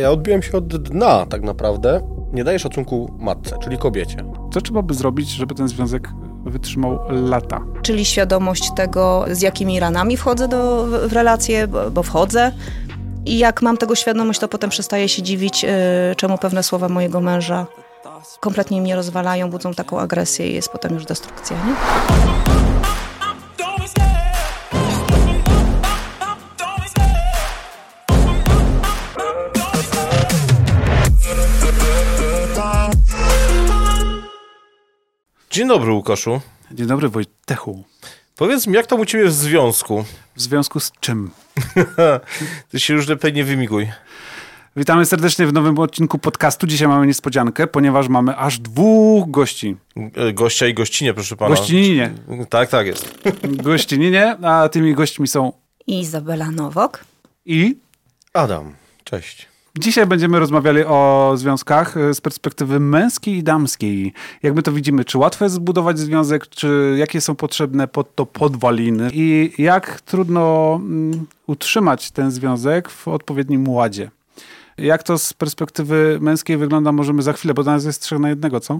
Ja odbiłem się od dna tak naprawdę. Nie daję szacunku matce, czyli kobiecie. Co trzeba by zrobić, żeby ten związek wytrzymał lata? Czyli świadomość tego, z jakimi ranami wchodzę do, w relacje, bo, bo wchodzę. I jak mam tego świadomość, to potem przestaję się dziwić, yy, czemu pewne słowa mojego męża kompletnie mnie rozwalają, budzą taką agresję i jest potem już destrukcja. Nie? Dzień dobry, Łukaszu. Dzień dobry, Wojtechu. Powiedz mi, jak tam u ciebie w związku? W związku z czym? Ty się już lepiej nie wymiguj. Witamy serdecznie w nowym odcinku podcastu. Dzisiaj mamy niespodziankę, ponieważ mamy aż dwóch gości. E, Gościa i gościnie, proszę pana. Gościninie. Tak, tak jest. Gościninie, a tymi gośćmi są Izabela Nowok. i... Adam, cześć. Dzisiaj będziemy rozmawiali o związkach e, z perspektywy męskiej i damskiej. Jak my to widzimy, czy łatwo jest zbudować związek, czy jakie są potrzebne pod to podwaliny i jak trudno mm, utrzymać ten związek w odpowiednim ładzie. Jak to z perspektywy męskiej wygląda, możemy za chwilę, bo nas jest trzech na jednego, co?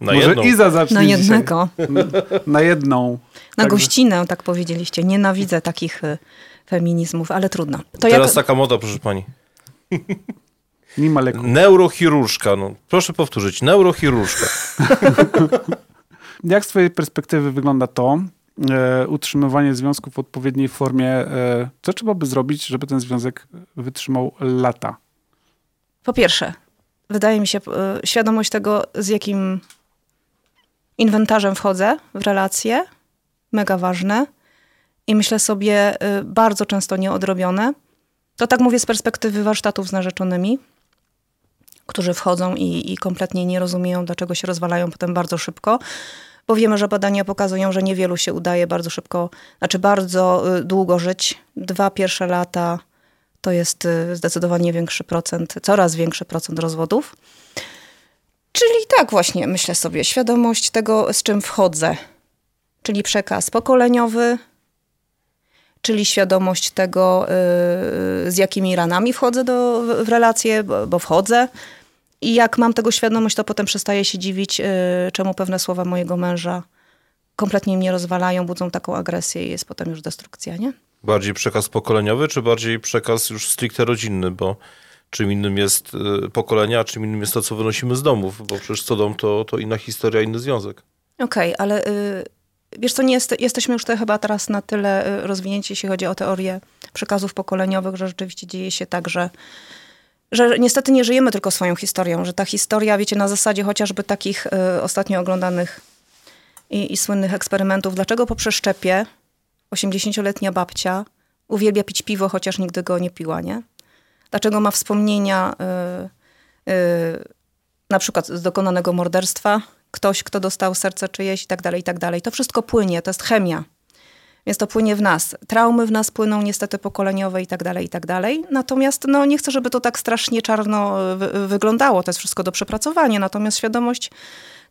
Na Może jedną. Iza zacznie Na dzisiaj. jednego. Na jedną. Na Także- gościnę, tak powiedzieliście. Nienawidzę takich y, feminizmów, ale trudno. To Teraz jak, taka moda, proszę pani. Nie ma leku. Neurochirurżka, no. Proszę powtórzyć. Neurochirurżka. Jak z twojej perspektywy wygląda to, e, utrzymywanie związku w odpowiedniej formie? E, co trzeba by zrobić, żeby ten związek wytrzymał lata? po pierwsze, wydaje mi się y, świadomość tego, z jakim inwentarzem wchodzę w relacje, mega ważne. I myślę sobie, y, bardzo często nieodrobione. To tak mówię z perspektywy warsztatów z narzeczonymi, którzy wchodzą i, i kompletnie nie rozumieją, dlaczego się rozwalają potem bardzo szybko. Bo wiemy, że badania pokazują, że niewielu się udaje bardzo szybko, znaczy bardzo y, długo żyć. Dwa pierwsze lata to jest y, zdecydowanie większy procent, coraz większy procent rozwodów. Czyli tak właśnie, myślę sobie, świadomość tego, z czym wchodzę. Czyli przekaz pokoleniowy, czyli świadomość tego, y, z jakimi ranami wchodzę do, w, relacje, bo, bo wchodzę. I jak mam tego świadomość, to potem przestaję się dziwić, y, czemu pewne słowa mojego męża kompletnie mnie rozwalają, budzą taką agresję i jest potem już destrukcja, nie? Bardziej przekaz pokoleniowy, czy bardziej przekaz już stricte rodzinny? Bo czym innym jest y, pokolenia, a czym innym jest to, co wynosimy z domów. Bo przecież co dom, to, to inna historia, inny związek. Okej, ale y, wiesz co, nie jest, jesteśmy już te chyba teraz na tyle y, rozwinięci, jeśli chodzi o teorię przekazów pokoleniowych, że rzeczywiście dzieje się tak, że, że niestety nie żyjemy tylko swoją historią, że ta historia, wiecie, na zasadzie chociażby takich y, ostatnio oglądanych i, i słynnych eksperymentów, dlaczego po przeszczepie 80-letnia babcia uwielbia pić piwo, chociaż nigdy go nie piła, nie? Dlaczego ma wspomnienia y, y, na przykład z dokonanego morderstwa, ktoś, kto dostał serce czyjeś i tak dalej, i tak dalej. To wszystko płynie, to jest chemia. Więc to płynie w nas. Traumy w nas płyną niestety pokoleniowe i tak dalej, i tak dalej. Natomiast no, nie chcę, żeby to tak strasznie czarno y, wy- wyglądało. To jest wszystko do przepracowania. Natomiast świadomość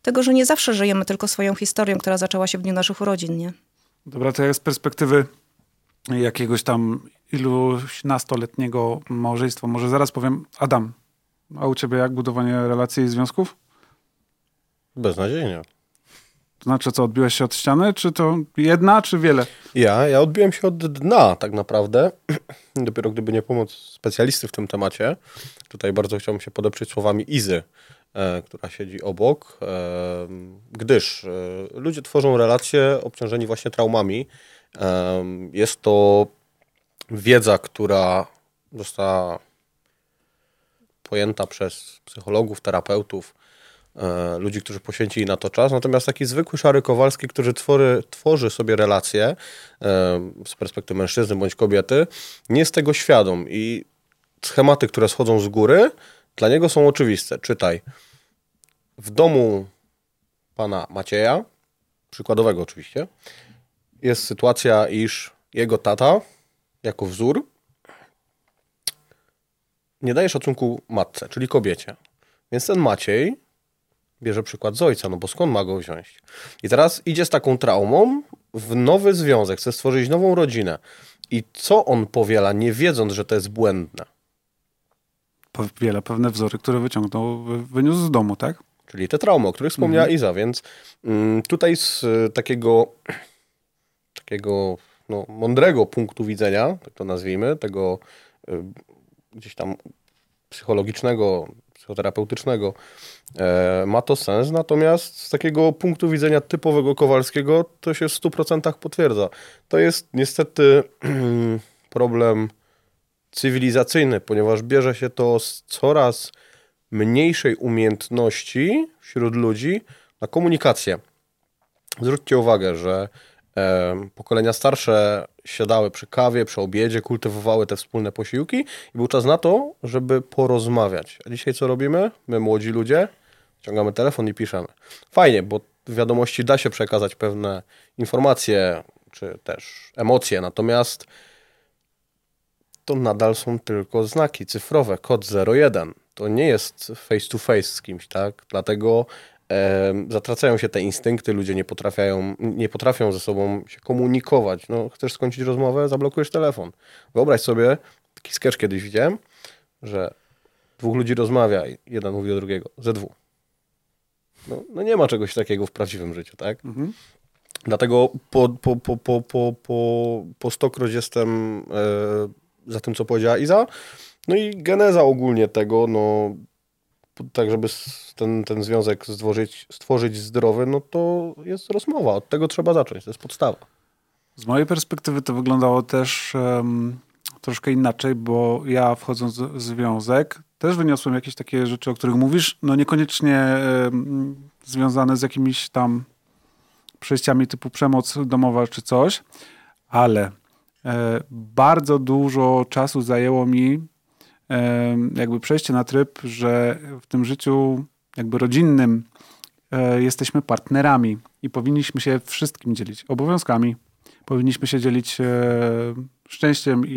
tego, że nie zawsze żyjemy tylko swoją historią, która zaczęła się w dniu naszych urodzin, nie? Dobra, to jak z perspektywy jakiegoś tam iluś nastoletniego małżeństwa, może zaraz powiem, Adam, a u ciebie jak budowanie relacji i związków? Beznadziejnie. To znaczy co, odbiłeś się od ściany, czy to jedna, czy wiele? Ja, ja odbiłem się od dna tak naprawdę. Dopiero gdyby nie pomoc specjalisty w tym temacie. Tutaj bardzo chciałbym się podeprzeć słowami Izy, e, która siedzi obok, e, gdyż e, ludzie tworzą relacje obciążeni właśnie traumami. E, jest to wiedza, która została pojęta przez psychologów, terapeutów, ludzi, którzy poświęcili na to czas. Natomiast taki zwykły szary Kowalski, który tworzy, tworzy sobie relacje e, z perspektywy mężczyzny bądź kobiety, nie jest tego świadom i schematy, które schodzą z góry, dla niego są oczywiste. Czytaj. W domu pana Macieja, przykładowego oczywiście, jest sytuacja, iż jego tata, jako wzór, nie daje szacunku matce, czyli kobiecie. Więc ten Maciej bierze przykład z ojca, no bo skąd ma go wziąć? I teraz idzie z taką traumą w nowy związek, chce stworzyć nową rodzinę. I co on powiela, nie wiedząc, że to jest błędne? wiele, pewne wzory, które wyciągnął, wyniósł z domu, tak? Czyli te traumy, o których wspomniała mhm. Iza, więc mm, tutaj z y, takiego takiego no, mądrego punktu widzenia, tak to nazwijmy, tego y, gdzieś tam psychologicznego, psychoterapeutycznego, e, ma to sens, natomiast z takiego punktu widzenia typowego Kowalskiego to się w 100% potwierdza. To jest niestety problem cywilizacyjny, ponieważ bierze się to z coraz mniejszej umiejętności wśród ludzi na komunikację. Zwróćcie uwagę, że pokolenia starsze siadały przy kawie, przy obiedzie, kultywowały te wspólne posiłki i był czas na to, żeby porozmawiać. A dzisiaj co robimy? My, młodzi ludzie, ciągamy telefon i piszemy. Fajnie, bo w wiadomości da się przekazać pewne informacje, czy też emocje, natomiast to nadal są tylko znaki cyfrowe, kod 01. To nie jest face to face z kimś, tak? Dlatego zatracają się te instynkty, ludzie nie potrafią, nie potrafią ze sobą się komunikować. No, chcesz skończyć rozmowę, zablokujesz telefon. Wyobraź sobie, taki sketch kiedyś widziałem, że dwóch ludzi rozmawia i jeden mówi do drugiego, ze dwóch. No, no nie ma czegoś takiego w prawdziwym życiu, tak? Mhm. Dlatego po, po, po, po, po, po, po stokroć jestem e, za tym, co powiedziała Iza. No i geneza ogólnie tego, no tak żeby ten, ten związek stworzyć, stworzyć zdrowy, no to jest rozmowa. Od tego trzeba zacząć. To jest podstawa. Z mojej perspektywy to wyglądało też um, troszkę inaczej, bo ja wchodząc w związek też wyniosłem jakieś takie rzeczy, o których mówisz, no niekoniecznie um, związane z jakimiś tam przejściami typu przemoc domowa czy coś, ale e, bardzo dużo czasu zajęło mi jakby przejście na tryb, że w tym życiu jakby rodzinnym e, jesteśmy partnerami i powinniśmy się wszystkim dzielić obowiązkami, powinniśmy się dzielić e, szczęściem i,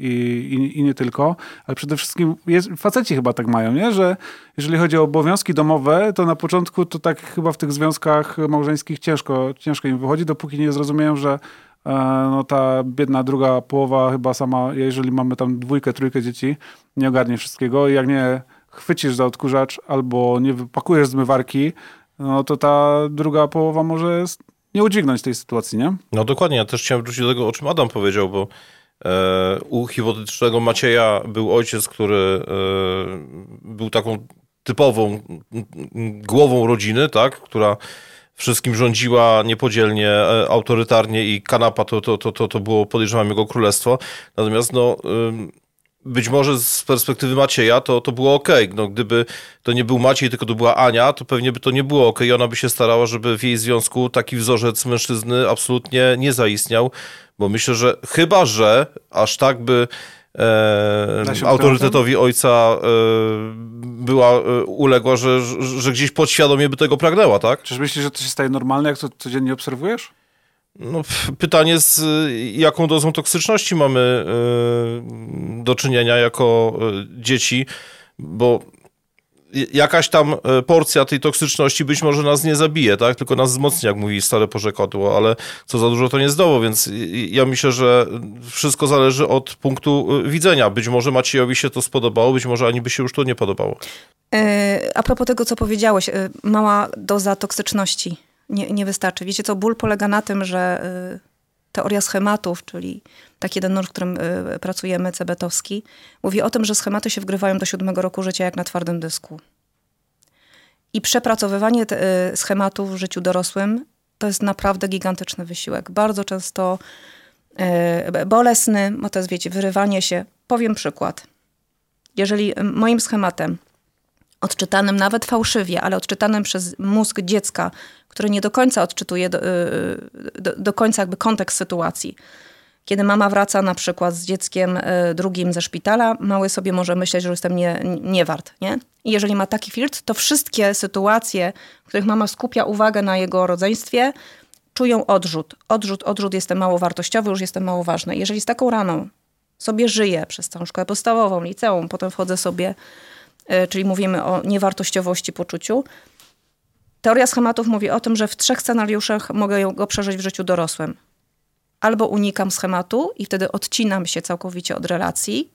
i, i, nie tylko, ale przede wszystkim jest, faceci chyba tak mają, nie? że jeżeli chodzi o obowiązki domowe, to na początku to tak chyba w tych związkach małżeńskich ciężko, ciężko im wychodzi, dopóki nie zrozumieją, że no ta biedna druga połowa chyba sama, jeżeli mamy tam dwójkę, trójkę dzieci, nie ogarnie wszystkiego i jak nie chwycisz za odkurzacz albo nie wypakujesz zmywarki, no to ta druga połowa może nie udźwignąć tej sytuacji, nie? No dokładnie, ja też chciałem wrócić do tego, o czym Adam powiedział, bo e, u hipotetycznego Macieja był ojciec, który e, był taką typową głową rodziny, tak, która wszystkim rządziła niepodzielnie, e, autorytarnie i kanapa to, to, to, to, to było, podejrzewam, jego królestwo. Natomiast no, być może z perspektywy Macieja to, to było ok. No, gdyby to nie był Maciej, tylko to była Ania, to pewnie by to nie było ok. Ona by się starała, żeby w jej związku taki wzorzec mężczyzny absolutnie nie zaistniał, bo myślę, że chyba, że aż tak by e, autorytetowi ojca e, była, e, uległa, że, że gdzieś podświadomie by tego pragnęła, tak? Czyż myślisz, że to się staje normalne, jak to codziennie obserwujesz? No, pytanie z jaką dozą toksyczności mamy e, do czynienia jako e, dzieci, bo jakaś tam e, porcja tej toksyczności być może nas nie zabije, tak? Tylko nas wzmocni, jak mówi stare porzekadło, ale co za dużo to nie zdoło, więc ja myślę, że wszystko zależy od punktu e, widzenia. Być może Maciejowi się to spodobało, być może ani by się już to nie podobało. E, a propos tego, co powiedziałeś, mała doza toksyczności nie, nie wystarczy. Wiecie co, ból polega na tym, że teoria schematów, czyli taki jeden nurz, w którym y, pracujemy, cebetowski, mówi o tym, że schematy się wgrywają do siódmego roku życia jak na twardym dysku. I przepracowywanie y, schematów w życiu dorosłym to jest naprawdę gigantyczny wysiłek. Bardzo często y, bolesny, bo to jest, wiecie, wyrywanie się. Powiem przykład. Jeżeli moim schematem odczytanym nawet fałszywie, ale odczytanym przez mózg dziecka, który nie do końca odczytuje do, do, do, końca jakby kontekst sytuacji. Kiedy mama wraca na przykład z dzieckiem y, drugim ze szpitala, mały sobie może myśleć, że jestem nie, nie wart. Nie? I jeżeli ma taki filtr, to wszystkie sytuacje, w których mama skupia uwagę na jego rodzeństwie, czują odrzut. Odrzut, odrzut, jestem mało wartościowy, już jestem mało ważny. Jeżeli z taką raną sobie żyję przez całą szkołę podstawową, liceum, potem wchodzę sobie E, czyli mówimy o niewartościowości poczuciu. Teoria schematów mówi o tym, że w trzech scenariuszach mogę go przeżyć w życiu dorosłym. Albo unikam schematu i wtedy odcinam się całkowicie od relacji,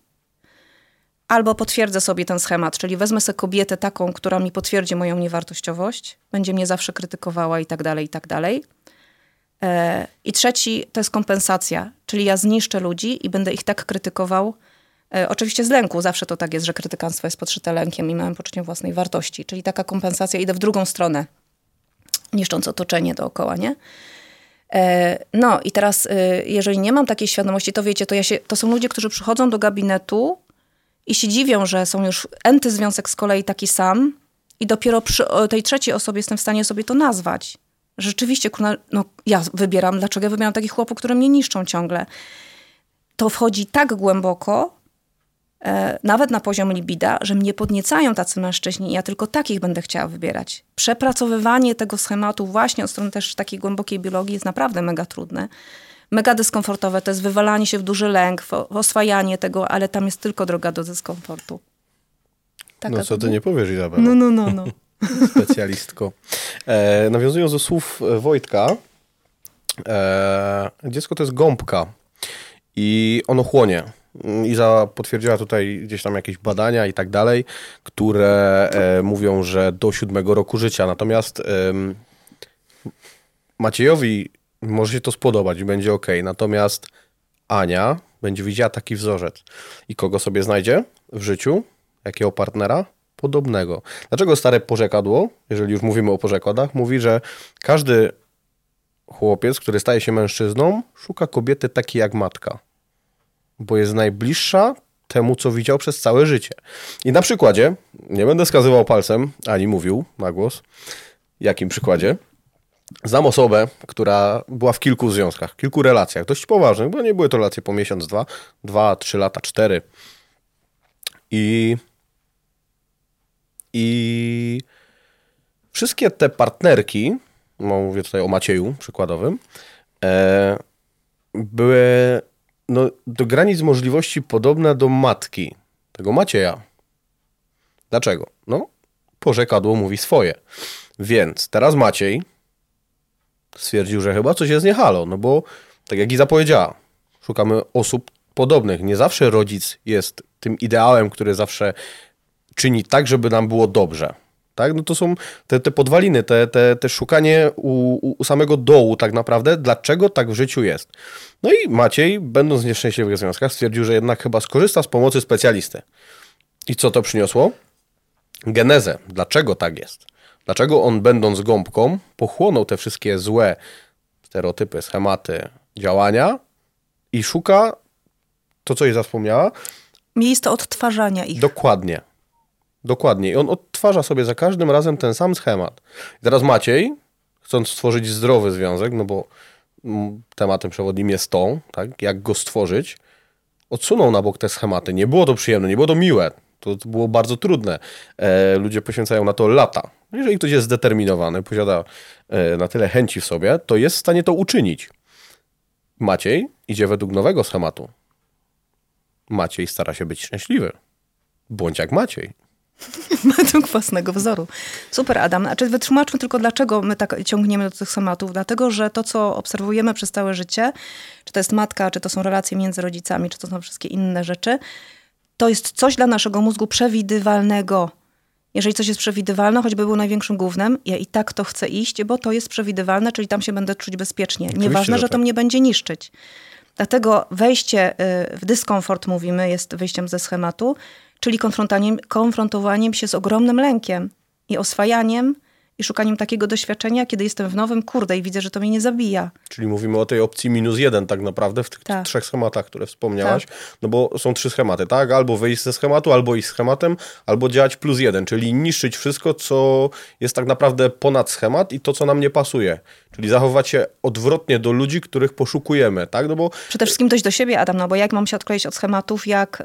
albo potwierdzę sobie ten schemat, czyli wezmę sobie kobietę taką, która mi potwierdzi moją niewartościowość, będzie mnie zawsze krytykowała i tak dalej, i tak dalej. E, I trzeci to jest kompensacja, czyli ja zniszczę ludzi i będę ich tak krytykował, oczywiście z lęku, zawsze to tak jest, że krytykanstwo jest podszyte lękiem i małym poczuciem własnej wartości, czyli taka kompensacja, idę w drugą stronę, niszcząc otoczenie dookoła, nie? E, no i teraz, jeżeli nie mam takiej świadomości, to wiecie, to, ja się, to są ludzie, którzy przychodzą do gabinetu i się dziwią, że są już enty związek z kolei taki sam i dopiero przy tej trzeciej osobie jestem w stanie sobie to nazwać. Rzeczywiście, no, ja wybieram, dlaczego ja wybieram takich chłopów, które mnie niszczą ciągle. To wchodzi tak głęboko, e, nawet na poziom libida, że mnie podniecają tacy mężczyźni i ja tylko takich będę chciała wybierać. Przepracowywanie tego schematu właśnie od strony też takiej głębokiej biologii jest naprawdę mega trudne mega dyskomfortowe. To jest wywalanie się w duży lęk, w oswajanie tego, ale tam jest tylko droga do dyskomfortu. Taka no co ty nie powiesz, Izabela? No, no, no, no. Specjalistko. E, nawiązując do słów e, Wojtka, e, dziecko to jest gąbka i ono chłonie. Iza potwierdziła tutaj gdzieś tam jakieś badania i tak dalej, które e, mówią, że do siódmego roku życia. Natomiast Maciejowi może się to spodobać i będzie ok. Natomiast Ania będzie widziała taki wzorzec. I kogo sobie znajdzie w życiu? Jakiego partnera? Podobnego. Dlaczego stare porzekadło, jeżeli już mówimy o porzekładach, mówi, że każdy chłopiec, który staje się mężczyzną, szuka kobiety takiej jak matka. Bo jest najbliższa temu, co widział przez całe życie. I na przykładzie, nie będę skazywał palcem, ani mówił na głos, jakim przykładzie, Znam osobę, która była w kilku związkach, kilku relacjach, dość poważnych, bo nie były to relacje po miesiąc, dwa, dwa, trzy lata, cztery. I, i wszystkie te partnerki, no mówię tutaj o Macieju przykładowym, e, były no, do granic możliwości podobne do matki tego Macieja. Dlaczego? No, porzekadło mówi swoje. Więc teraz Maciej stwierdził, że chyba coś jest nie halo, no bo tak jak Iza powiedziała, szukamy osób podobnych. Nie zawsze rodzic jest tym ideałem, który zawsze czyni tak, żeby nam było dobrze. Tak? No to są te, te podwaliny, te, te, te szukanie u, u, samego dołu tak naprawdę, dlaczego tak w życiu jest. No i Maciej, będąc w nieszczęśliwych związkach, stwierdził, że jednak chyba skorzysta z pomocy specjalisty. I co to przyniosło? Genezę. Dlaczego tak jest? Dlaczego on, będąc gąbką, pochłonął te wszystkie złe stereotypy, schematy, działania i szuka to, co jej zapomniała? Miejsce odtwarzania ich. Dokładnie. Dokładnie. I on odtwarza sobie za każdym razem ten sam schemat. I teraz Maciej, chcąc stworzyć zdrowy związek, no bo tematem przewodnim jest to, tak, jak go stworzyć, odsunął na bok te schematy. Nie było to przyjemne, nie było to miłe. To było bardzo trudne. E, ludzie poświęcają na to lata. Jeżeli ktoś jest zdeterminowany, posiada e, na tyle chęci w sobie, to jest w stanie to uczynić. Maciej idzie według nowego schematu. Maciej stara się być szczęśliwy. Bądź jak Maciej. Według własnego wzoru. Super, Adam. Znaczy, wytłumaczmy tylko, dlaczego my tak ciągniemy do tych schematów. Dlatego, że to, co obserwujemy przez całe życie, czy to jest matka, czy to są relacje między rodzicami, czy to są wszystkie inne rzeczy, to jest coś dla naszego mózgu przewidywalnego. Jeżeli coś jest przewidywalne, choćby był największym głównym, ja i tak to chcę iść, bo to jest przewidywalne, czyli tam się będę czuć bezpiecznie. Oczywiście, Nieważne, że, że to tak. mnie będzie niszczyć. Dlatego wejście y, w dyskomfort, mówimy, jest wyjściem ze schematu, czyli konfrontowaniem, konfrontowaniem się z ogromnym lękiem i oswajaniem i szukaniem takiego doświadczenia, kiedy jestem w nowym kurde i widzę, że to mnie nie zabija. Czyli mówimy o tej opcji minus jeden tak naprawdę w tych tak. trzech schematach, które wspomniałaś. Tak. No bo są trzy schematy, tak? Albo wyjść ze schematu, albo iść schematem, albo działać plus jeden, czyli niszczyć wszystko, co jest tak naprawdę ponad schemat i to, co nam nie pasuje. Czyli zachować się odwrotnie do ludzi, których poszukujemy, tak? No bo... Przede wszystkim dojść do siebie, Adam, no bo jak mam się odkleić od schematów, jak,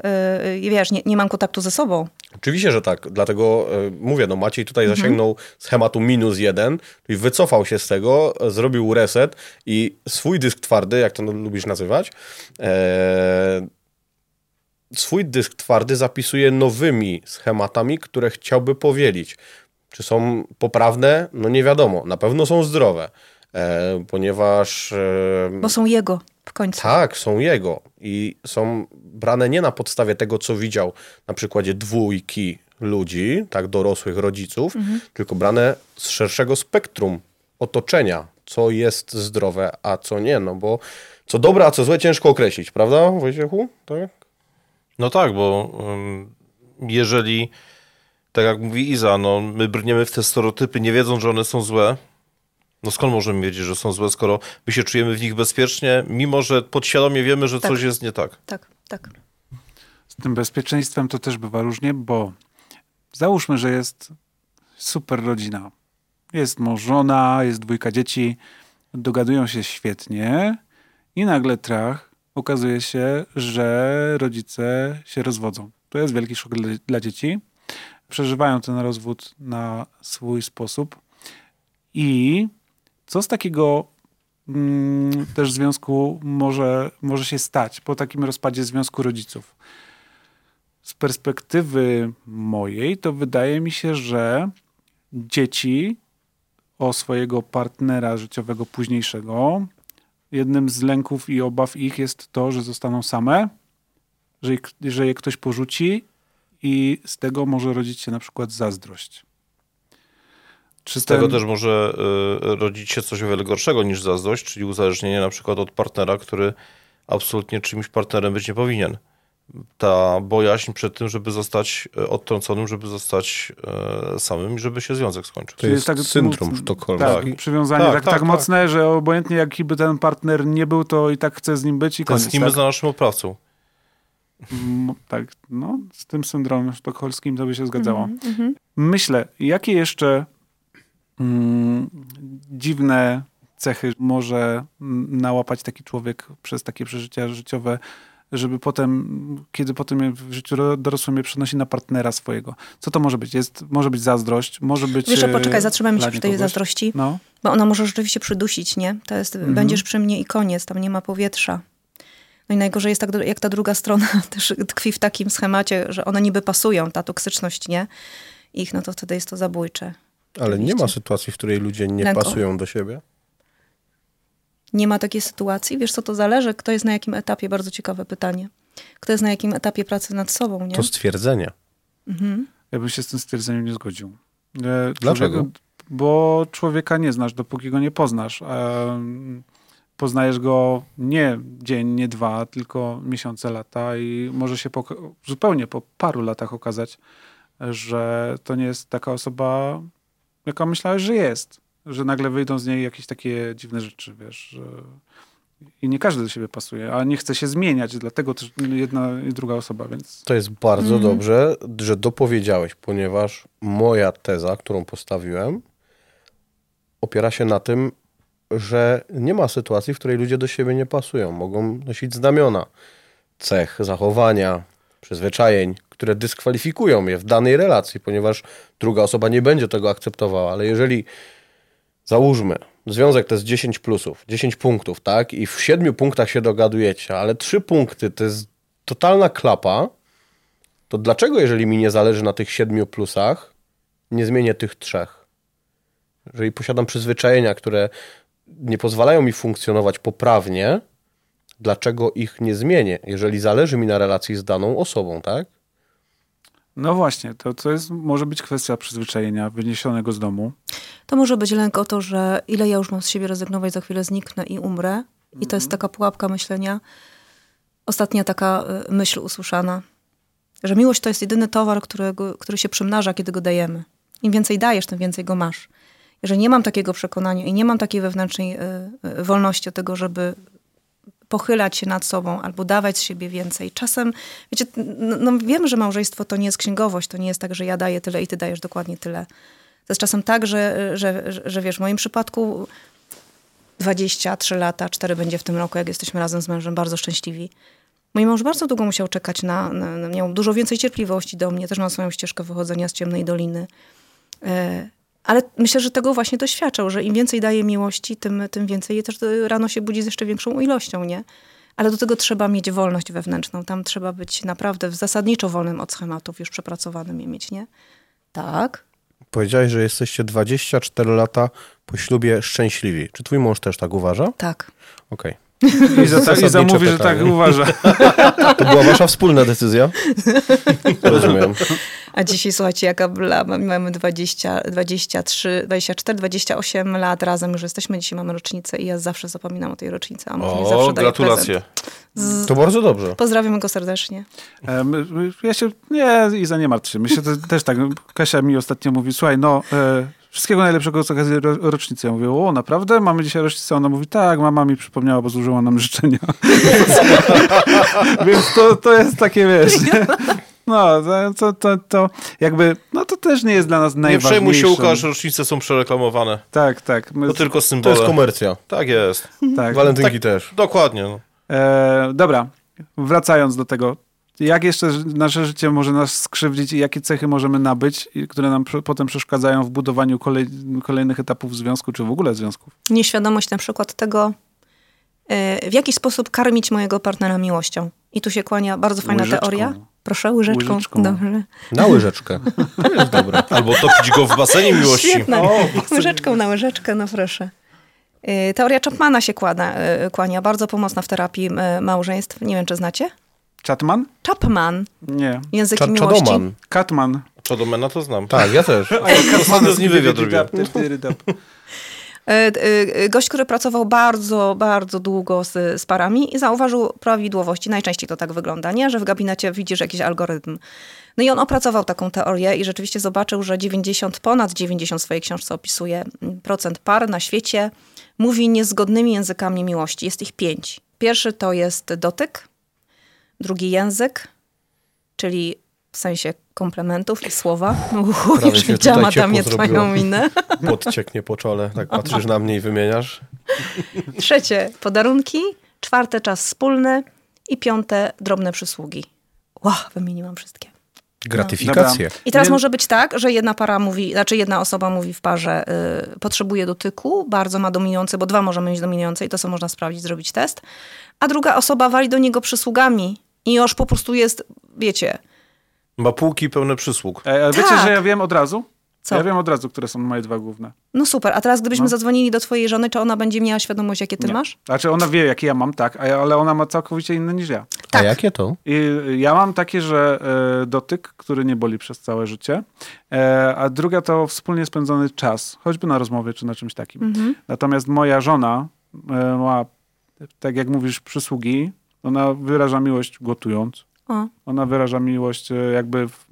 yy, wiesz, nie, nie mam kontaktu ze sobą. Oczywiście, że tak. Dlatego yy, mówię, no Maciej tutaj mhm. zasięgnął schematu minus jeden, czyli wycofał się z tego, zrobił reset i swój dysk twardy, jak to lubisz nazywać, yy, swój dysk twardy zapisuje nowymi schematami, które chciałby powielić. Czy są poprawne? No nie wiadomo. Na pewno są zdrowe. E, ponieważ... E, Bo są jego. W końcu. Tak, są jego i są brane nie na podstawie tego, co widział na przykładzie dwójki ludzi, tak, dorosłych rodziców, tylko brane z szerszego spektrum otoczenia, co jest zdrowe, a co nie, no bo co dobre, a co złe ciężko określić, prawda, Wojciechu? Tak? No tak, bo ym, jeżeli, tak jak mówi Iza, no, my brniemy w te stereotypy, nie wiedząc, że one są złe, no skąd możemy wiedzieć, że są złe, skoro my się czujemy w nich bezpiecznie, mimo że podświadomie wiemy, że Tak. coś jest nie tak. Tak, tak. Z tym bezpieczeństwem to też bywa różnie, bo załóżmy, że jest super rodzina. Jest mąż, żona, jest dwójka dzieci, dogadują się świetnie i nagle trach, okazuje się, że rodzice się rozwodzą. To jest wielki szok dla, dla dzieci. Przeżywają ten rozwód na swój sposób. I co z takiego mm, też związku może, może się stać po takim rozpadzie związku rodziców? Z perspektywy mojej, to wydaje mi się, że dzieci o swojego partnera życiowego późniejszego, jednym z lęków i obaw ich jest to, że zostaną same, że, ich- że je ktoś porzuci i z tego może rodzić się na przykład zazdrość. Czy Z tego ten- też może y, rodzić się coś o wiele gorszego niż zazdrość, czyli uzależnienie na przykład od partnera, który absolutnie czymś partnerem być nie powinien. Ta bojaźń przed tym, żeby zostać y, odtrąconym, żeby zostać y, samym i żeby się związek skończył. To jest syndrom sztokholmski. Tak, przywiązanie Tak, tak, tak, tak, tak. mocne, że obojętnie jaki by ten partner nie był, to i tak chce z nim być i koniec. Tęsknimy Tak? za naszym oprawcą. Mm, tak, no z tym syndromem sztokholmskim to by się zgadzało. Mhm. Myślę, jakie jeszcze mm, dziwne cechy może nałapać taki człowiek przez takie przeżycia życiowe, żeby potem, kiedy potem je w życiu ro- dorosłym je przenosi na partnera swojego. Co to może być? Jest, może być zazdrość, może być... Wiesz, e, poczekaj, zatrzymajmy się przy tej kogoś. zazdrości, No, bo ona może rzeczywiście przydusić, nie? To jest, Mhm. będziesz przy mnie i koniec, tam nie ma powietrza. No i najgorzej jest tak, jak ta druga strona też tkwi w takim schemacie, że one niby pasują, ta toksyczność, nie? Ich, no to wtedy jest to zabójcze. Ale nie ma sytuacji, w której ludzie nie Lęko. pasują do siebie. Nie ma takiej sytuacji. Wiesz, co to zależy? Kto jest na jakim etapie? Bardzo ciekawe pytanie. Kto jest na jakim etapie pracy nad sobą, nie? To stwierdzenie. Mhm. Ja bym się z tym stwierdzeniem nie zgodził. E, Dlaczego? człowiek- Bo człowieka nie znasz, dopóki go nie poznasz. Em, Poznajesz go nie dzień, nie dwa, tylko miesiące, lata i może się pok- zupełnie po paru latach okazać, że to nie jest taka osoba, jaka myślałeś, że jest. Że nagle wyjdą z niej jakieś takie dziwne rzeczy, wiesz. Że... I nie każdy do siebie pasuje, a nie chce się zmieniać, dlatego też jedna i druga osoba, więc To jest bardzo dobrze, że dopowiedziałeś, ponieważ moja teza, którą postawiłem, opiera się na tym, że nie ma sytuacji, w której ludzie do siebie nie pasują. Mogą nosić znamiona, cech, zachowania, przyzwyczajeń, które dyskwalifikują je w danej relacji, ponieważ druga osoba nie będzie tego akceptowała. Ale jeżeli załóżmy, związek to jest 10 plusów, 10 punktów, tak? I w 7 punktach się dogadujecie, ale 3 punkty to jest totalna klapa, to dlaczego, jeżeli mi nie zależy na tych 7 plusach, nie zmienię tych trzech? Jeżeli posiadam przyzwyczajenia, które nie pozwalają mi funkcjonować poprawnie, dlaczego ich nie zmienię, jeżeli zależy mi na relacji z daną osobą, tak? No właśnie, to, to jest, może być kwestia przyzwyczajenia wyniesionego z domu. To może być lęk o to, że ile ja już mam z siebie rezygnować, za chwilę zniknę i umrę. I to jest taka pułapka myślenia. Ostatnia taka y, myśl usłyszana, że miłość to jest jedyny towar, którego, który się przymnaża, kiedy go dajemy. Im więcej dajesz, tym więcej go masz. Jeżeli nie mam takiego przekonania i nie mam takiej wewnętrznej y, y, wolności od tego, żeby pochylać się nad sobą albo dawać z siebie więcej. Czasem, wiecie, no, no wiem, że małżeństwo to nie jest księgowość, to nie jest tak, że ja daję tyle i ty dajesz dokładnie tyle. To jest czasem tak, że, że, że, że wiesz, w moim przypadku 23 lata, 4 będzie w tym roku, jak jesteśmy razem z mężem, bardzo szczęśliwi. Mój mąż bardzo długo musiał czekać na, na, na miał dużo więcej cierpliwości do mnie, też ma swoją ścieżkę wychodzenia z ciemnej doliny. E, ale myślę, że tego właśnie doświadczał, że im więcej daje miłości, tym, tym więcej je też rano się budzi z jeszcze większą ilością, nie? Ale do tego trzeba mieć wolność wewnętrzną. Tam trzeba być naprawdę w zasadniczo wolnym od schematów, już przepracowanym je mieć, nie? Tak. Powiedziałeś, że jesteście 24 lata po ślubie szczęśliwi. Czy twój mąż też tak uważa? Tak. Okej. Iza, ta, Iza Zasadnicze mówi, że tak pytanie. uważa. To była wasza wspólna decyzja? Rozumiem. A dzisiaj słuchajcie, jaka była, mamy 20, 23, 24, 28 lat razem już jesteśmy, dzisiaj mamy rocznicę i ja zawsze zapominam o tej rocznicy, a O, zawsze gratulacje. prezent. To bardzo dobrze. Pozdrawiam go serdecznie. E, my- my- Ja się, nie, Iza, nie martw się. Myślę to też tak, Kasia mi ostatnio mówi, słuchaj, no, e, wszystkiego najlepszego z okazji ro, rocznicy. Ja mówię, o, naprawdę? Mamy dzisiaj rocznicę? Ona mówi, tak, mama mi przypomniała, bo złożyła nam życzenia. Więc to, to jest takie, wiesz, nie? No, to, to, to, to jakby, no to też nie jest dla nas Nie najważniejsze. przejmuj się, Łukasz, rocznice są przereklamowane. Tak, tak. My, To tylko To symbole. jest komercja. Tak jest. tak. Walentynki też. Dokładnie. No. E, dobra, wracając do tego. Jak jeszcze nasze życie może nas skrzywdzić i jakie cechy możemy nabyć, które nam pr- potem przeszkadzają w budowaniu kolej, kolejnych etapów związku, czy w ogóle związków? Nieświadomość na przykład tego, e, w jaki sposób karmić mojego partnera miłością. I tu się kłania bardzo fajna Łyżeczką. teoria. Proszę, łyżeczką. Łyżeczką. Dobrze. Na łyżeczkę. To jest dobre. Albo topić go w basenie miłości. Świetna. Łyżeczką na łyżeczkę, no proszę. E, Teoria Chapmana się kłada, e, kłania, bardzo pomocna w terapii małżeństw. Nie wiem, czy znacie? Chatman? Chapman, Nie. języki Cza- miłości. Czadoman. Katman. Czodomena to znam. Tak, ja też. Ostatnio z nim wywiad robiłem. Gość, który pracował bardzo, bardzo długo z, z parami i zauważył prawidłowości. Najczęściej to tak wygląda, nie? Że w gabinecie widzisz jakiś algorytm. No i on opracował taką teorię i rzeczywiście zobaczył, że 90, ponad 90 w swojej książce opisuje procent par na świecie mówi niezgodnymi językami miłości. Jest ich pięć. Pierwszy to jest dotyk, drugi język, czyli w sensie komplementów i słowa. Uhu, już widziałam Adamie zrobiło. twoją minę. Podcieknie po czole. Tak patrzysz na mnie i wymieniasz. Trzecie podarunki, czwarte czas wspólny i piąte drobne przysługi. Ła, wymieniłam wszystkie. Gratyfikacje. I teraz Nie- może być tak, że jedna para mówi, znaczy jedna osoba mówi w parze, y, potrzebuje dotyku, bardzo ma dominujący, bo dwa możemy mieć dominujące i to sobie można sprawdzić, zrobić test, a druga osoba wali do niego przysługami i już po prostu jest, wiecie, Ma półki pełne przysług. E, a wiecie, Tak. że ja wiem od razu? Co? Ja wiem od razu, które są moje dwa główne. no super. A teraz gdybyśmy No. zadzwonili do twojej żony, czy ona będzie miała świadomość, jakie ty Nie. masz? Znaczy ona wie, jakie ja mam, tak, a ja, ale ona ma całkowicie inne niż ja. A Tak. jakie to? I ja mam takie, że e, dotyk, który nie boli przez całe życie, e, a druga to wspólnie spędzony czas, choćby na rozmowie czy na czymś takim. Mhm. Natomiast moja żona e, ma, tak jak mówisz, przysługi. Ona wyraża miłość gotując. O, Ona wyraża miłość e, jakby, w,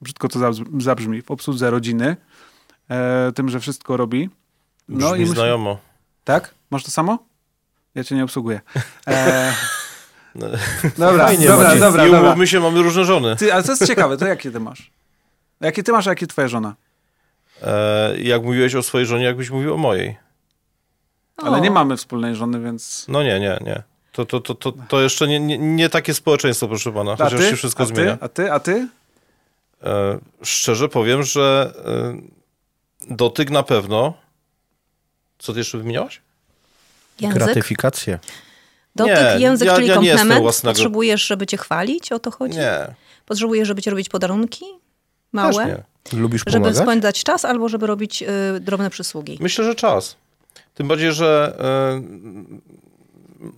brzydko to zabrzmi, w obsłudze rodziny, e, tym, że wszystko robi. Brzmi No myślę- znajomo. Tak? Masz to samo? Ja cię nie obsługuję. E, No. dobra, Fajnie, dobra, Maciej. dobra, Nie dobra. umówmy się, mamy różne żony. Ty, ale to jest ciekawe, to jakie ty masz? Jakie ty masz, a jakie twoja żona? E, jak mówiłeś o swojej żonie, jakbyś mówił o mojej. Ale O. nie mamy wspólnej żony, więc... No nie, nie, nie. To, to, to, to, to jeszcze nie, nie, nie takie społeczeństwo, proszę pana, chociaż ty? się wszystko a ty? zmienia. A ty? A ty? E, szczerze powiem, że e, dotyk na pewno. Co ty jeszcze wymieniałaś? język, Gratyfikacje. dotyk, Nie, język, ja- czyli ja komplement. własnego- Potrzebujesz, żeby cię chwalić, o to chodzi? Nie, Potrzebujesz, żeby ci robić podarunki? też Małe? nie. Lubisz Żeby pomagać? spędzać czas albo żeby robić y, drobne przysługi. Myślę, że czas. Tym bardziej, że e,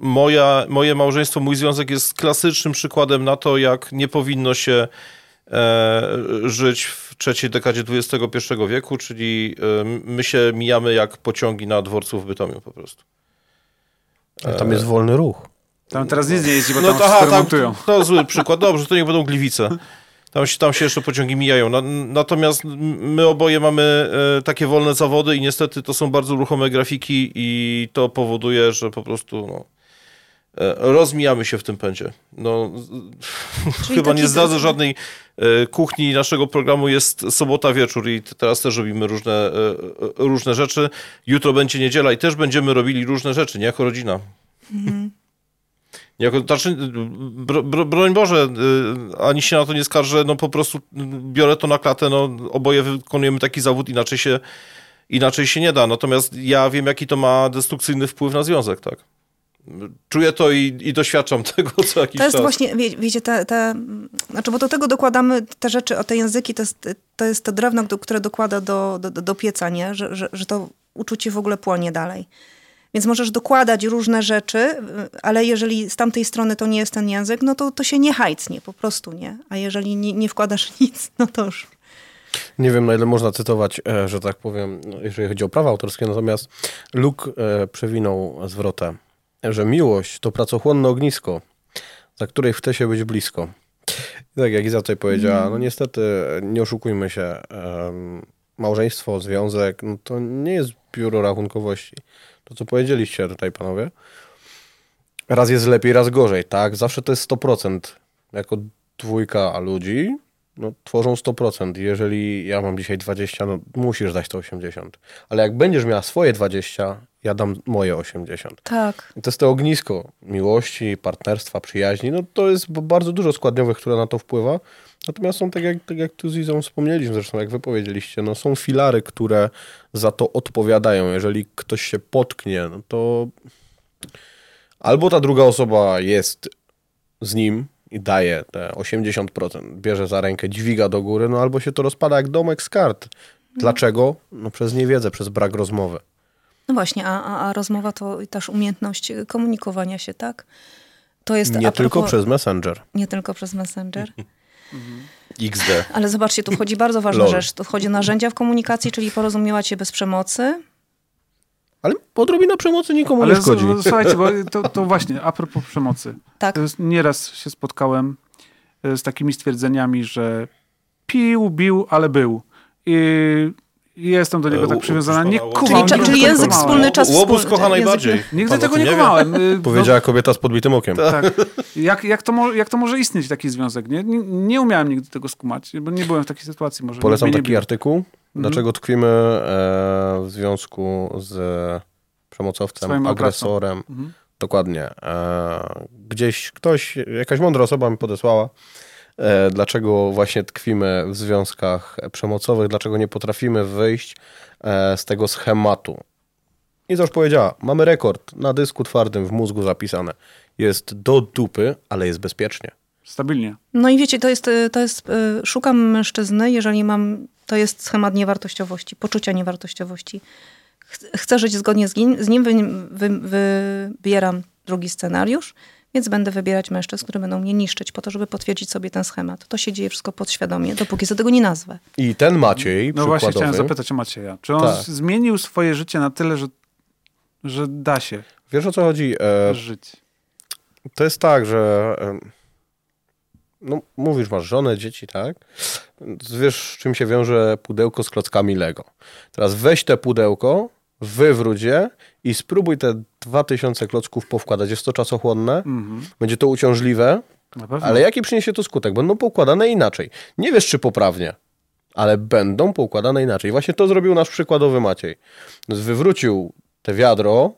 moja, moje małżeństwo, mój związek jest klasycznym przykładem na to, jak nie powinno się e, żyć w trzeciej dekadzie XXI wieku, czyli e, my się mijamy jak pociągi na dworcu w Bytomiu po prostu. Tam jest wolny ruch. Tam teraz nic nie jeździ, bo No tam to, aha, tam, to zły przykład. Dobrze, to niech będą Gliwice. Tam się, tam się jeszcze pociągi mijają. Na, natomiast my oboje mamy e, takie wolne zawody i niestety to są bardzo ruchome grafiki i to powoduje, że po prostu no, e, rozmijamy się w tym pędzie. No, chyba nie zdradzę żadnej e, kuchni naszego programu. Jest sobota wieczór i teraz też robimy różne, e, e, różne rzeczy. Jutro będzie niedziela i też będziemy robili różne rzeczy, nie jako rodzina. Jako, znaczy, bro, bro, broń Boże, ani się na to nie skarżę, no po prostu biorę to na klatę, no oboje wykonujemy taki zawód, inaczej się, inaczej się nie da. Natomiast ja wiem, jaki to ma destrukcyjny wpływ na związek, tak. Czuję to i, i doświadczam tego co jakiś To jest czas. właśnie, wie, wiecie, te, te, znaczy, bo do tego dokładamy te rzeczy, o te języki, to jest to, jest to drewno, do- które dokłada do, do, do pieca, nie? Że, że, że to uczucie w ogóle płonie dalej. Więc możesz dokładać różne rzeczy, ale jeżeli z tamtej strony to nie jest ten język, no to, to się nie hajcnie, po prostu nie. A jeżeli nie, nie wkładasz nic, no to już Nie wiem, na ile można cytować, e, że tak powiem, no, jeżeli chodzi o prawa autorskie, natomiast Luke e, przewinął zwrotę, że miłość to pracochłonne ognisko, za której chce się być blisko. I tak jak Iza tutaj powiedziała, no niestety, nie oszukujmy się, małżeństwo, związek, no to nie jest biuro rachunkowości. To, co powiedzieliście tutaj, panowie, raz jest lepiej, raz gorzej, tak? Zawsze to jest 100%. Jako dwójka ludzi, no, tworzą 100%. Jeżeli ja mam dzisiaj 20, no musisz dać to 80. Ale jak będziesz miała swoje 20, ja dam moje 80. tak. I to jest to ognisko miłości, partnerstwa, przyjaźni. No to jest bardzo dużo składniowych, które na to wpływa. Natomiast są, tak jak, tak jak tu z Izą wspomnieliśmy, zresztą jak wy powiedzieliście, no są filary, które za to odpowiadają. Jeżeli ktoś się potknie, no to albo ta druga osoba jest z nim i daje te 80%, bierze za rękę, dźwiga do góry, no albo się to rozpada jak domek z kart. Dlaczego? No przez niewiedzę, przez brak rozmowy. No właśnie, a, a, a rozmowa to też umiejętność komunikowania się, tak? To jest Nie a tylko propos- przez Messenger. Nie tylko przez Messenger. XD. Ale zobaczcie, tu wchodzi bardzo ważna Lol. rzecz. Tu wchodzi narzędzia w komunikacji, czyli porozumiewać się bez przemocy. Ale odrobina przemocy nikomu Ale nie z, szkodzi. słuchajcie, bo to, to właśnie, a propos przemocy. Tak. Nieraz się spotkałem e, z takimi stwierdzeniami, że pił, bił, ale był. I jestem do niego E, tak przywiązana. Nie kumam. Czyli- czyli język wspólny czas Łobuz wspólny, kocha język- najbardziej. Nigdy tego nie kumałem. Y, Powiedziała kobieta z podbitym okiem. No, tak. Jak, jak, to mo- jak to może istnieć taki związek? Nie, nie, nie umiałem nigdy tego skumać, bo nie byłem w takiej sytuacji. Może Polecam taki artykuł. Dlaczego tkwimy e, w związku z przemocowcem, Swoim agresorem. Mhm. Dokładnie. E, gdzieś ktoś, jakaś mądra osoba mi podesłała, e, dlaczego właśnie tkwimy w związkach przemocowych, dlaczego nie potrafimy wyjść e, z tego schematu. I to już powiedziała, mamy rekord na dysku twardym w mózgu zapisane. Jest do dupy, ale jest bezpiecznie. Stabilnie. No i wiecie, to jest, to jest y, szukam mężczyzny, jeżeli mam, to jest schemat niewartościowości, poczucia niewartościowości. Ch- Chcę żyć zgodnie z nim, z nim wy, wy, wybieram drugi scenariusz, więc będę wybierać mężczyzn, które będą mnie niszczyć po to, żeby potwierdzić sobie ten schemat. To się dzieje wszystko podświadomie, dopóki za tego nie nazwę. I ten Maciej, No właśnie chciałem zapytać o Macieja. Czy on Tak. zmienił swoje życie na tyle, że, że da się wiesz o co chodzi? E, żyć? To jest tak, że em, no, mówisz, masz żonę, dzieci, tak? Wiesz, czym się wiąże pudełko z klockami Lego. Teraz weź te pudełko, wywróć je i spróbuj te 2000 klocków powkładać. Jest to czasochłonne, Mhm. będzie to uciążliwe, ale jaki przyniesie to skutek? Będą poukładane inaczej. Nie wiesz, czy poprawnie, ale będą poukładane inaczej. Właśnie to zrobił nasz przykładowy Maciej. Wywrócił te wiadro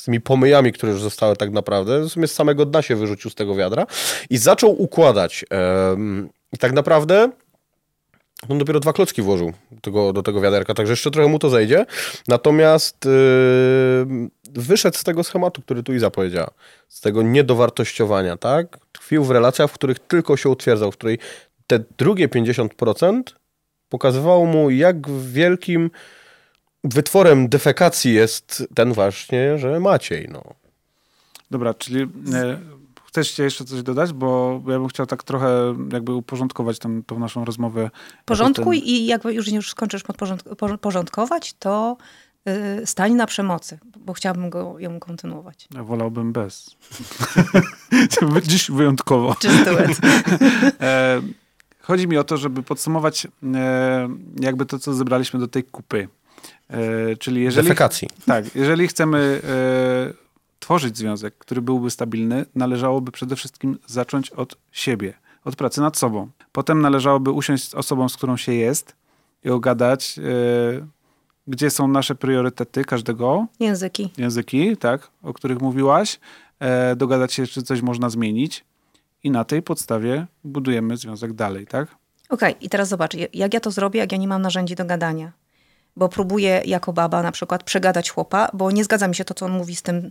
z tymi pomyjami, które już zostały tak naprawdę, w sumie z samego dna się wyrzucił z tego wiadra i zaczął układać. I tak naprawdę on dopiero dwa klocki włożył tego, do tego wiaderka, także jeszcze trochę mu to zejdzie. Natomiast yy, wyszedł z tego schematu, który tu Iza powiedziała, z tego niedowartościowania, tak? Tkwił w relacjach, w których tylko się utwierdzał, w której te drugie 50% pokazywało mu, jak wielkim wytworem defekacji jest ten właśnie, że Maciej, no. Dobra, czyli e, chcesz jeszcze coś dodać? Bo ja bym chciał tak trochę jakby uporządkować tą, tą naszą rozmowę. Porządkuj Ten- i jak już, już skończysz porządkować, to y, stań na przemocy, bo chciałabym go, ją kontynuować. Ja wolałbym bez. Dziś wyjątkowo. It. E, chodzi mi o to, żeby podsumować e, jakby to, co zebraliśmy do tej kupy. E, czyli jeżeli... Defekacji. Tak, jeżeli chcemy e, tworzyć związek, który byłby stabilny, należałoby przede wszystkim zacząć od siebie, od pracy nad sobą. Potem należałoby usiąść z osobą, z którą się jest i ogadać, e, gdzie są nasze priorytety każdego, Języki. języki, tak, o których mówiłaś, e, dogadać się, czy coś można zmienić i na tej podstawie budujemy związek dalej, tak? Okej, i teraz zobacz, jak ja to zrobię, jak ja nie mam narzędzi do gadania. Bo próbuję jako baba na przykład przegadać chłopa, bo nie zgadza mi się to, co on mówi z tym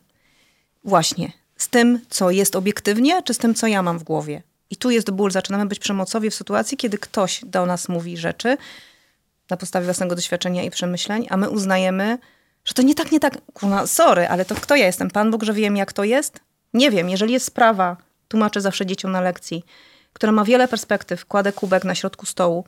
właśnie, z tym, co jest obiektywnie, czy z tym, co ja mam w głowie. I tu jest ból. Zaczynamy być przemocowi w sytuacji, kiedy ktoś do nas mówi rzeczy na podstawie własnego doświadczenia i przemyśleń, a my uznajemy, Że to nie tak, nie tak. Kurwa, sorry, ale to kto ja jestem? Pan Bóg, że wiem, jak to jest? Nie wiem. Jeżeli jest sprawa, tłumaczę zawsze dzieciom na lekcji, która ma wiele perspektyw, kładę kubek na środku stołu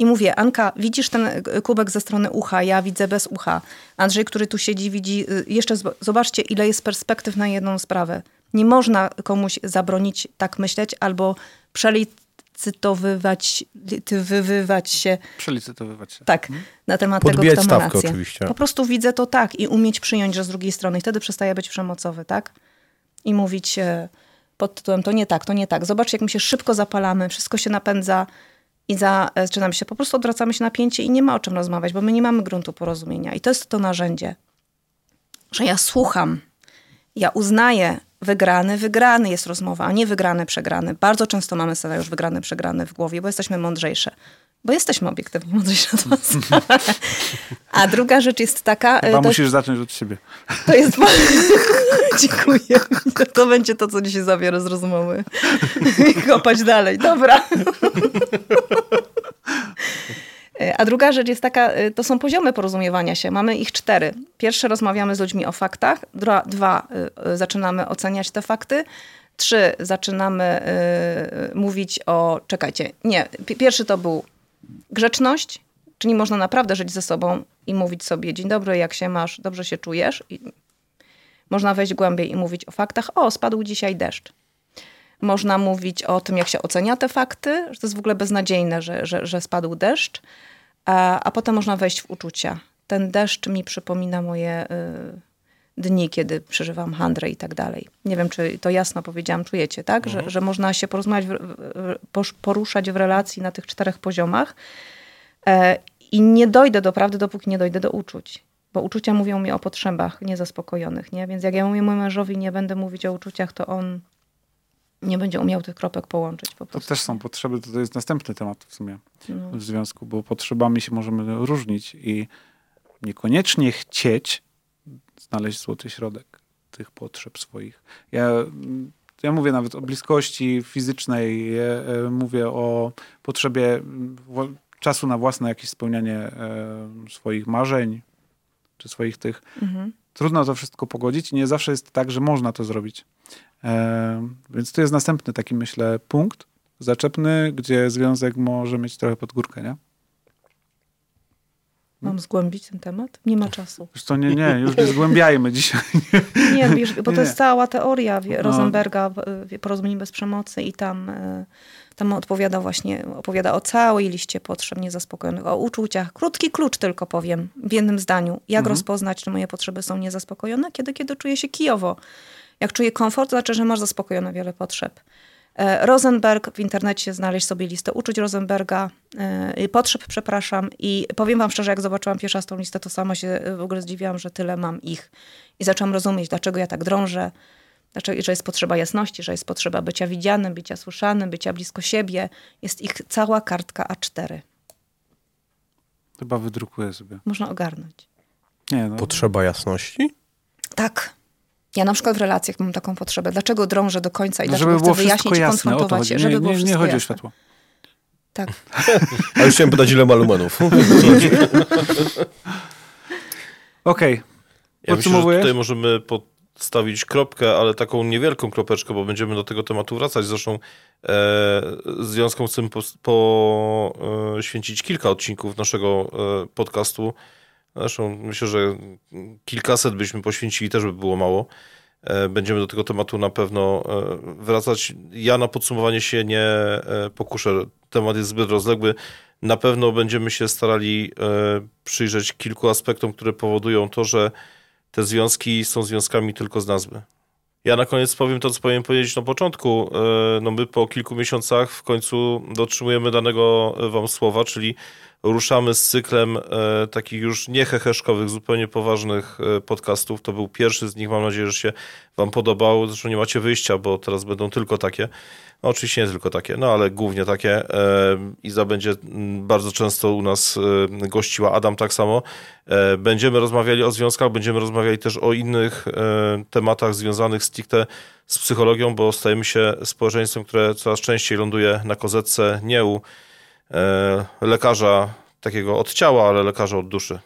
i mówię, Anka, widzisz ten y, kubek ze strony ucha, ja widzę bez ucha. Andrzej, który tu siedzi, widzi, y, jeszcze zobaczcie, ile jest perspektyw na jedną sprawę. Nie można komuś zabronić tak myśleć albo przelicytowywać wywywać się Przelicytowywać się. tak, na temat Podbijać tego, kto ma stawkę rację. oczywiście. Po prostu widzę to tak i umieć przyjąć, że z drugiej strony i wtedy przestaje być przemocowy, tak? I mówić e, pod tytułem to nie tak, to nie tak. Zobacz, jak my się szybko zapalamy, wszystko się napędza i zaczynamy się, po prostu odwracamy się napięcie i nie ma o czym rozmawiać, bo my nie mamy gruntu porozumienia. I to jest to narzędzie, że ja słucham, ja uznaję wygrany, wygrany jest rozmowa, a nie wygrany, przegrany. Bardzo często mamy scenariusz wygrany, przegrany w głowie, bo jesteśmy mądrzejsze. Bo jesteśmy obiektywnie mądrzejsze od was. A druga rzecz jest taka... e, Chyba to, musisz zacząć od siebie. to jest... Dziękuję. To będzie to, co dzisiaj zabiorę z rozmowy. I kopać dalej. Dobra. E, A druga rzecz jest taka, y, to są poziomy porozumiewania się. Mamy ich cztery. Pierwsze rozmawiamy z ludźmi o faktach. Dwa, dwa zaczynamy oceniać te fakty. Trzy, zaczynamy y, mówić o, czekajcie, nie, pi- pierwszy to był grzeczność, czyli można naprawdę żyć ze sobą i mówić sobie dzień dobry, jak się masz, dobrze się czujesz. I można wejść głębiej i mówić o faktach. O, spadł dzisiaj deszcz. Można mówić o tym, jak się ocenia te fakty, że to jest w ogóle beznadziejne, że, że, że spadł deszcz. A, a potem można wejść w uczucia. Ten deszcz mi przypomina moje y, dni, kiedy przeżywam handrę i tak dalej. Nie wiem, czy to jasno powiedziałam, czujecie, tak? Że, że można się porozmawiać, poruszać w relacji na tych czterech poziomach e, i nie dojdę do prawdy, dopóki nie dojdę do uczuć. Bo uczucia mówią mi o potrzebach niezaspokojonych, nie? Więc jak ja mówię mojemu mężowi, nie będę mówić o uczuciach, to on nie będzie umiał tych kropek połączyć po To też są potrzeby, to, to jest następny temat w sumie No. w związku, bo potrzebami się możemy różnić i niekoniecznie chcieć znaleźć złoty środek tych potrzeb swoich. Ja, mm, ja mówię nawet o bliskości fizycznej, e, mówię o potrzebie mm, czasu na własne jakieś spełnianie e, swoich marzeń, czy swoich tych. Mhm. Trudno to wszystko pogodzić i nie zawsze jest tak, że można to zrobić. E, więc to jest następny taki, myślę, punkt zaczepny, gdzie związek może mieć trochę pod górkę, nie? Mam zgłębić ten temat? Nie ma czasu. Zresztą nie, nie, już nie zgłębiajmy dzisiaj. Nie, wiesz, bo to Nie. jest cała teoria wie- No. Rosenberga, porozumień bez przemocy i tam, e, tam odpowiada właśnie, opowiada o całej liście potrzeb niezaspokojonych, o uczuciach. Krótki klucz tylko powiem w jednym zdaniu. Jak Mhm. rozpoznać, czy moje potrzeby są niezaspokojone? Kiedy, kiedy czuję się kijowo. Jak czuję komfort, to znaczy, że masz zaspokojone wiele potrzeb. E, Rosenberg, w internecie znaleźć sobie listę uczuć Rosenberga, e, potrzeb, przepraszam. I powiem wam szczerze, jak zobaczyłam pierwszy raz tą listę, to sama się w ogóle zdziwiłam, że tyle mam ich. I zaczęłam rozumieć, dlaczego ja tak drążę, dlaczego, że jest potrzeba jasności, że jest potrzeba bycia widzianym, bycia słyszanym, bycia blisko siebie. Jest ich cała kartka A4. Chyba wydrukuję sobie. Można ogarnąć. Nie, no. Potrzeba jasności? Tak. Ja na przykład w relacjach mam taką potrzebę. Dlaczego drążę do końca i No, dlaczego żeby było chcę wyjaśnić i o konfrontować się, żeby Nie, było nie, nie chodzi o jasne. światło. Tak. A już chciałem pytać, ile ma lumenów. Okej, Ja myślę, że tutaj możemy postawić kropkę, ale taką niewielką kropeczkę, bo będziemy do tego tematu wracać. Zresztą e, związkom chcemy poświęcić kilka odcinków naszego e, podcastu. Zresztą myślę, że kilkaset byśmy poświęcili, też by było mało. E, Będziemy do tego tematu na pewno e, wracać. Ja na podsumowanie się nie e, pokuszę. Temat jest zbyt rozległy. Na pewno będziemy się starali przyjrzeć kilku aspektom, które powodują to, że te związki są związkami tylko z nazwy. Ja na koniec powiem to, co powinien powiedzieć na początku. No my po kilku miesiącach w końcu dotrzymujemy danego wam słowa, czyli ruszamy z cyklem e, takich już nie heheszkowych, zupełnie poważnych e, podcastów. To był pierwszy z nich, mam nadzieję, że się wam podobał. Zresztą nie macie wyjścia, bo teraz będą tylko takie. No, oczywiście nie tylko takie, no ale głównie takie. E, Iza będzie mm, bardzo często u nas e, gościła, Adam tak samo. E, Będziemy rozmawiali o związkach, będziemy rozmawiali też o innych e, tematach związanych stricte z psychologią, bo stajemy się społeczeństwem, które coraz częściej ląduje na kozetce nie u lekarza takiego od ciała, ale lekarza od duszy.